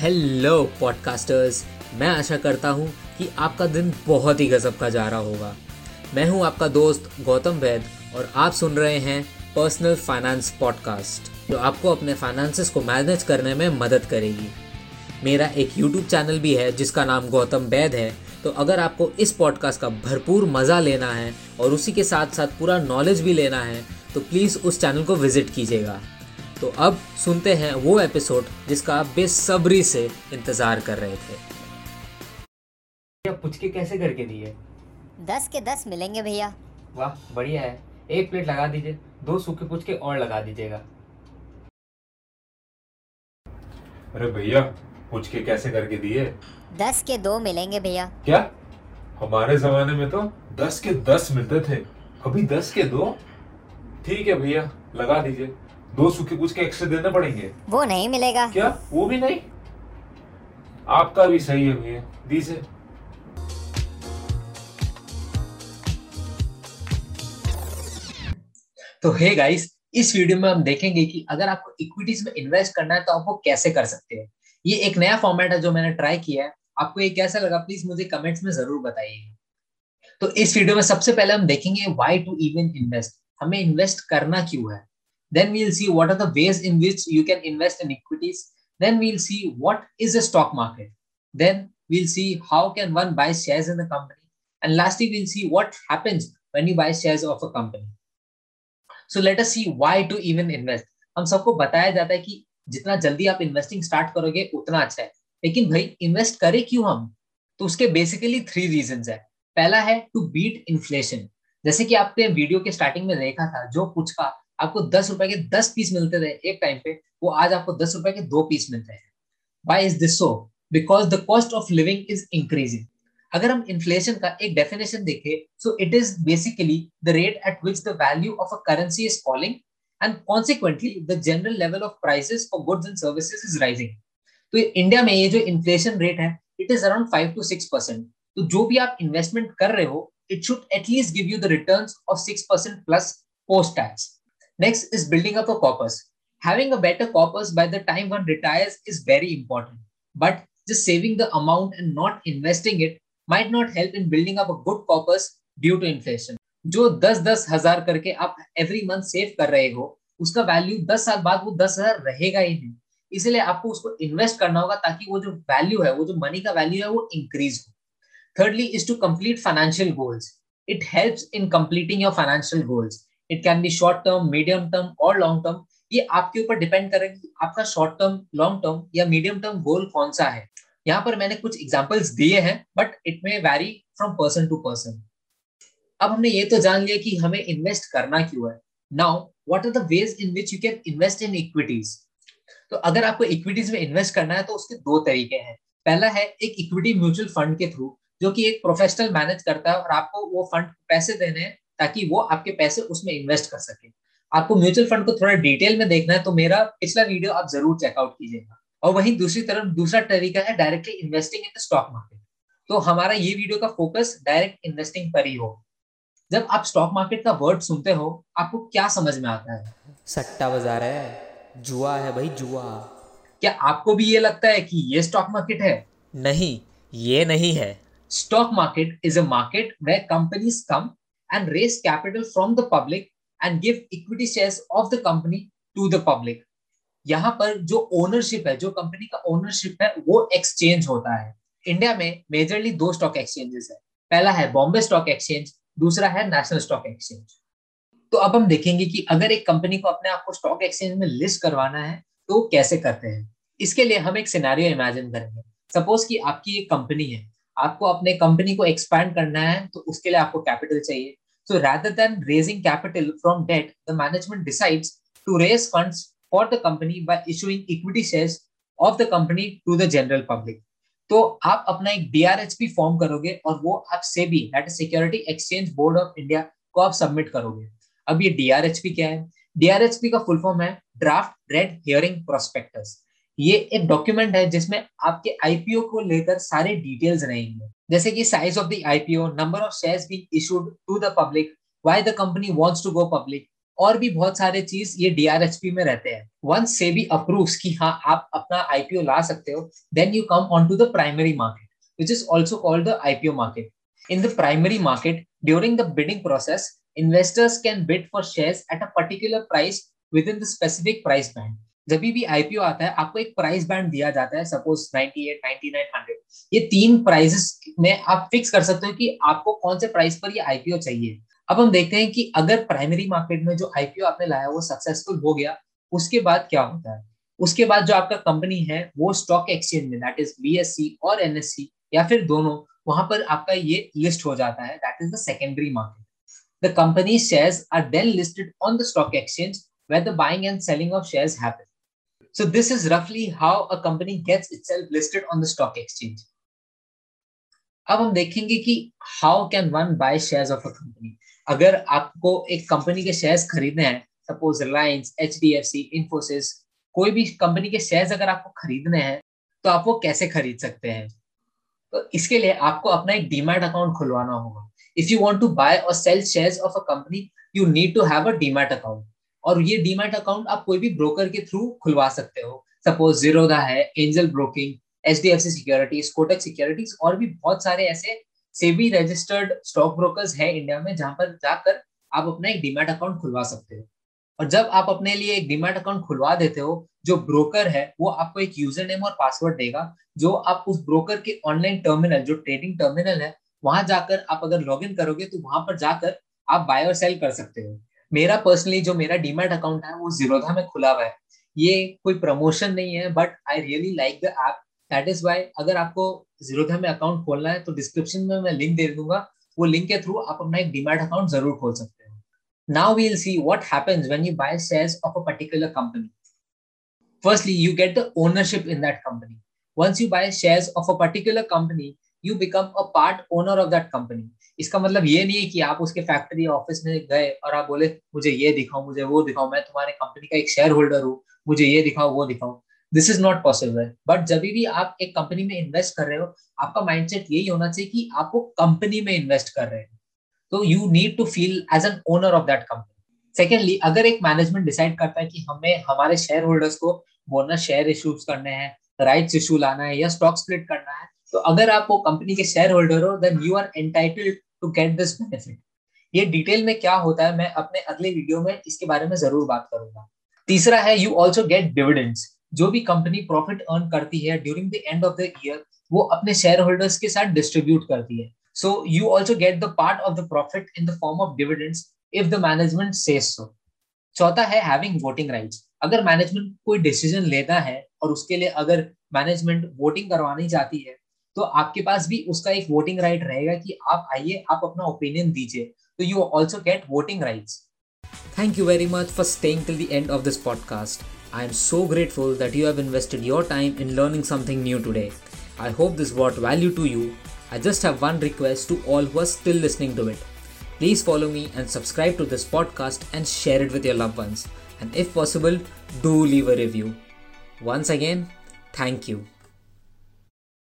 Hello podcasters मैं आशा करता हूँ कि आपका दिन बहुत ही गजब का जा रहा होगा। मैं हूँ आपका दोस्त गौतम वैद और आप सुन रहे हैं पर्सनल फाइनेंस पॉडकास्ट जो आपको अपने फाइनेंसेस को मैनेज करने में मदद करेगी। मेरा एक यूट्यूब चैनल भी है, जिसका नाम गौतम वैद है। तो अगर आपको इस पॉडकास्ट का भरपूर मज़ा लेना है और उसी के साथ साथ पूरा नॉलेज भी लेना है तो प्लीज़ उस चैनल को विज़िट कीजिएगा। तो अब सुनते हैं वो एपिसोड जिसका आप बेसब्री से इंतज़ार कर रहे थे। पुचके कैसे करके दिए? दस के दस मिलेंगे भैया। वाह बढ़िया है। एक प्लेट लगा दीजिए दो सूखे पुचके और लगा दीजिएगा। अरे भैया पुचके कैसे करके दिए? दस के दो मिलेंगे भैया। क्या? हमारे जमाने में तो दस के दस मिलते थे अभी दस के दो? ठीक है भैया लगा दीजिए। दो सूखे कुछ के एक्स्ट्रा देने पड़ेंगे। वो नहीं मिलेगा। क्या? वो भी नहीं? आपका भी सही है भैया दीजिए। तो हे गाइस इस वीडियो में हम देखेंगे कि अगर आपको इक्विटीज में इन्वेस्ट करना है तो आप वो कैसे कर सकते हैं। ये एक नया फॉर्मेट है जो मैंने ट्राई किया है। आपको ये कैसा लगा प्लीज़ मुझे कमेंट्स में ज़रूर बताइए। तो इस वीडियो में सबसे पहले हम देखेंगे व्हाई टू इवन इन्वेस्ट हमें इन्वेस्ट करना क्यों है? Then we'll see what are the ways in which you can invest in equities. Then we'll see what is a stock market. Then we'll see how can one buy shares in the company. And lastly, we'll see what happens when you buy shares of a company. So let us see why to even invest. हम सबको बताया जाता है कि जितना जल्दी आप investing start करोगे उतना अच्छा है लेकिन भाई इन्वेस्ट करें क्यों हम तो उसके बेसिकली थ्री रीजन है पहला है टू बीट इन्फ्लेशन जैसे कि आपने वीडियो के स्टार्टिंग में देखा था जो का आपको दस रुपए के दस पीस मिलते थे एक टाइम पे, वो आज आपको दस रुपए के दो पीस मिलते हैं। Why is this so because the cost of living is increasing अगर हम इन्फ्लेशन का एक डेफिनेशन देखें so it is basically the rate at which the value of a currency is falling and consequently the general level of prices for goods and services is rising तो India में ये जो inflation rate है it is around five to six percent तो जो भी आप investment कर रहे हो it should at least give you the return of six percent plus post tax Next is building up a corpus. Having a better corpus by the time one retires is very important. But just saving the amount and not investing it might not help in building up a good corpus due to inflation. जो दस दस हज़ार करके आप every month save कर रहे हो उसका वैल्यू दस साल बाद वो दस हज़ार रहेगा ही नहीं इसलिए आपको उसको इन्वेस्ट करना होगा ताकि वो जो वैल्यू है वो जो मनी का वैल्यू है वो इंक्रीज हो thirdly is to complete financial goals it helps in completing your financial goals it can be short term medium term और लॉन्ग टर्म ये आपके ऊपर डिपेंड करेगा कि आपका शॉर्ट टर्म लॉन्ग टर्म या मीडियम टर्म गोल कौन सा है। यहाँ पर मैंने कुछ एग्जाम्पल्स दिए हैं but it may vary from person to person अब हमने ये तो जान लिया कि हमें इन्वेस्ट करना क्यों है। Now what are the ways in which you can invest in equities तो अगर आपको इक्विटीज में इन्वेस्ट करना है तो उसके दो तरीके हैं। पहला है एक इक्विटी म्यूचुअल फंड के थ्रू जो कि एक प्रोफेशनल मैनेज करता है और आपको वो फंड पैसे देने हैं। ताकि वो आपके पैसे उसमें इन्वेस्ट कर सके। आपको म्यूचुअल फंड को थोड़ा डिटेल में देखना है तो मेरा पिछला वीडियो आप ज़रूर चेकआउट कीजिएगा। और वहीं दूसरी तरफ़ दूसरा तरीका है directly investing in the stock market तो हमारा ये वीडियो का फोकस डायरेक्ट इन्वेस्टिंग पर ही हो जब आप स्टॉक मार्केट का वर्ड सुनते हो आपको क्या समझ में आता है? सट्टा बाज़ार है। जुआ है भाई जुआ। क्या आपको भी ये लगता है कि ये स्टॉक मार्केट है? नहीं ये नहीं है। Stock market is a market where companies come and raise capital from the public and give equity shares of the company to the public. यहाँ पर जो ओनरशिप है, जो कंपनी का ओनरशिप है, वो एक्सचेंज होता है। इंडिया में मेजरली दो स्टॉक एक्सचेंजेस है। पहला है बॉम्बे स्टॉक एक्सचेंज दूसरा है नेशनल स्टॉक एक्सचेंज तो अब हम देखेंगे कि अगर एक कंपनी को अपने आप को स्टॉक एक्सचेंज में लिस्ट करवाना है तो कैसे करते हैं? इसके लिए हम एक सिनारियो इमेजिन करेंगे। सपोज़ कि आपकी एक कंपनी है आपको अपने कंपनी को एक्सपैंड करना है तो उसके लिए आपको कैपिटल चाहिए। So rather than raising capital from debt the management decides to raise funds for the company by issuing equity shares of the company to the general public तो आप अपना एक डीआरएचपी फॉर्म करोगे और वो आप SEBI that security exchange board of India को आप सबमिट करोगे। अब ये डीआरएचपी क्या है? डीआरएचपी का फुल फॉर्म है ड्राफ्ट रेड हियरिंग प्रोस्पेक्टस ये एक डॉक्यूमेंट है जिसमें आपके आईपीओ को लेकर सारे डिटेल्स रहेंगे। जैसे कि size of the IPO number of shares be issued to the public why the company wants to go public और भी बहुत सारे चीज़ ये डीआरएचपी में रहते हैं। वंस से भी अप्रूव्स कि हाँ आप अपना आईपीओ ला सकते हो then you come on to the primary market which is also called the IPO market in the primary market during the bidding process investors can bid for shares at a particular price within the specific price band जब भी IPO आता है आपको एक price band दिया जाता है suppose 98, 99, 100 ये तीन प्राइसेस में आप फिक्स कर सकते हो कि आपको कौन से प्राइस पर ये आईपीओ चाहिए। अब हम देखते हैं कि अगर प्राइमरी मार्केट में जो आईपीओ आपने लाया वो सक्सेसफुल हो गया उसके बाद क्या होता है? उसके बाद जो आपका कंपनी है वो स्टॉक एक्सचेंज में दैट इज़ बीएससी और एनएससी या फिर दोनों वहाँ पर आपका ये लिस्ट हो जाता है that is the secondary market the company shares are then listed on the stock exchange where the buying and selling of shares happen. So this is roughly how a company gets itself listed on the stock exchange. अब हम देखेंगे कि how can one buy shares of a company अगर आपको एक company के shares खरीदने हैं suppose Reliance H D F C Infosys कोई भी कंपनी के शेयर्स अगर आपको खरीदने हैं तो आप वो कैसे खरीद सकते हैं? तो इसके लिए आपको अपना एक डीमैट अकाउंट खुलवाना होगा। If you want to buy और sell shares of a company you need to have a demat account और ये डीमैट अकाउंट आप कोई भी ब्रोकर के थ्रू खुलवा सकते हो। सपोज़ जीरोदा है Angel Broking H D F C securities Kotak securities और भी बहुत सारे ऐसे सेबी रजिस्टर्ड स्टॉक ब्रोकर्स है इंडिया में जहाँ पर जाकर आप अपना एक डीमैट अकाउंट खुलवा सकते हो। और जब आप अपने लिए एक डीमैट अकाउंट खुलवा देते हो, जो ब्रोकर है, वो आपको एक यूज़र नेम और पासवर्ड देगा, जो आप उस ब्रोकर के ऑनलाइन टर्मिनल जो ट्रेडिंग टर्मिनल है, वहाँ जाकर आप अगर लॉग इन करोगे तो वहाँ पर जाकर आप बाय और सेल कर सकते हो। मेरा पर्सनली जो मेरा डीमैट अकाउंट है, वो जीरोधा में खुला हुआ है। ये कोई प्रमोशन नहीं है but I really like the app that is why अगर आपको जीरोधा में अकाउंट खोलना है तो डिस्क्रिप्शन में मैं लिंक दे दूँगा। वो लिंक के थ्रू आप अपना एक डीमैट अकाउंट ज़रूर खोल सकते हो। Now we'll see what happens when you buy shares of a particular company firstly, you get the ownership in that company you become a part owner of that company इसका मतलब ये नहीं है कि आप उसके फैक्ट्री ऑफ़िस में गए और आप बोले, मुझे ये दिखाओ, मुझे वो दिखाओ, मैं तुम्हारे कंपनी का एक शेयर होल्डर हूँ, मुझे ये दिखाओ, वो दिखाओ. This is not possible but जब भी आप एक कंपनी में इन्वेस्ट कर रहे हो, आपका माइंडसेट यही होना चाहिए कि आपको कंपनी में इन्वेस्ट कर रहे हो। तो you need to feel as an owner of that company secondly अगर एक मैनेजमेंट डिसाइड करता है कि हमें, हमारे शेयर होल्डर्स को बोनस शेयर इश्यूज़ करने हैं राइट्स इशू लाना है या स्टॉक स्प्लिट करना है तो अगर आप वो कंपनी के शेयर होल्डर हो then you are entitled to get this benefit ये डिटेल में क्या होता है, मैं अपने अगले वीडियो में इसके बारे में ज़रूर बात करूँगा। तीसरा है यू ऑल्सो गेट डिविडेंड्स जो भी कंपनी प्रॉफिट अर्न करती है during the end of the year वो अपने शेयर होल्डर्स के साथ डिस्ट्रीब्यूट करती है। So you also get the part of the profit in the form of dividends if the management says so चौथा है हैविंग वोटिंग राइट्स अगर management कोई डिसीज़न लेता है और उसके लिए अगर मैनेजमेंट वोटिंग करवानी चाहती है तो आपके पास भी उसका एक वोटिंग राइट रहेगा कि आप आइए, आप अपना ओपिनियन दीजिए। तो you also get voting right thank you very much for staying till the end of this podcast I am so grateful that you have invested your time in learning something new today I hope this what value to you I just have one request to all who still listening to it please follow me and subscribe to this podcast and share it with your love ones and if possible do leave a review once again thank you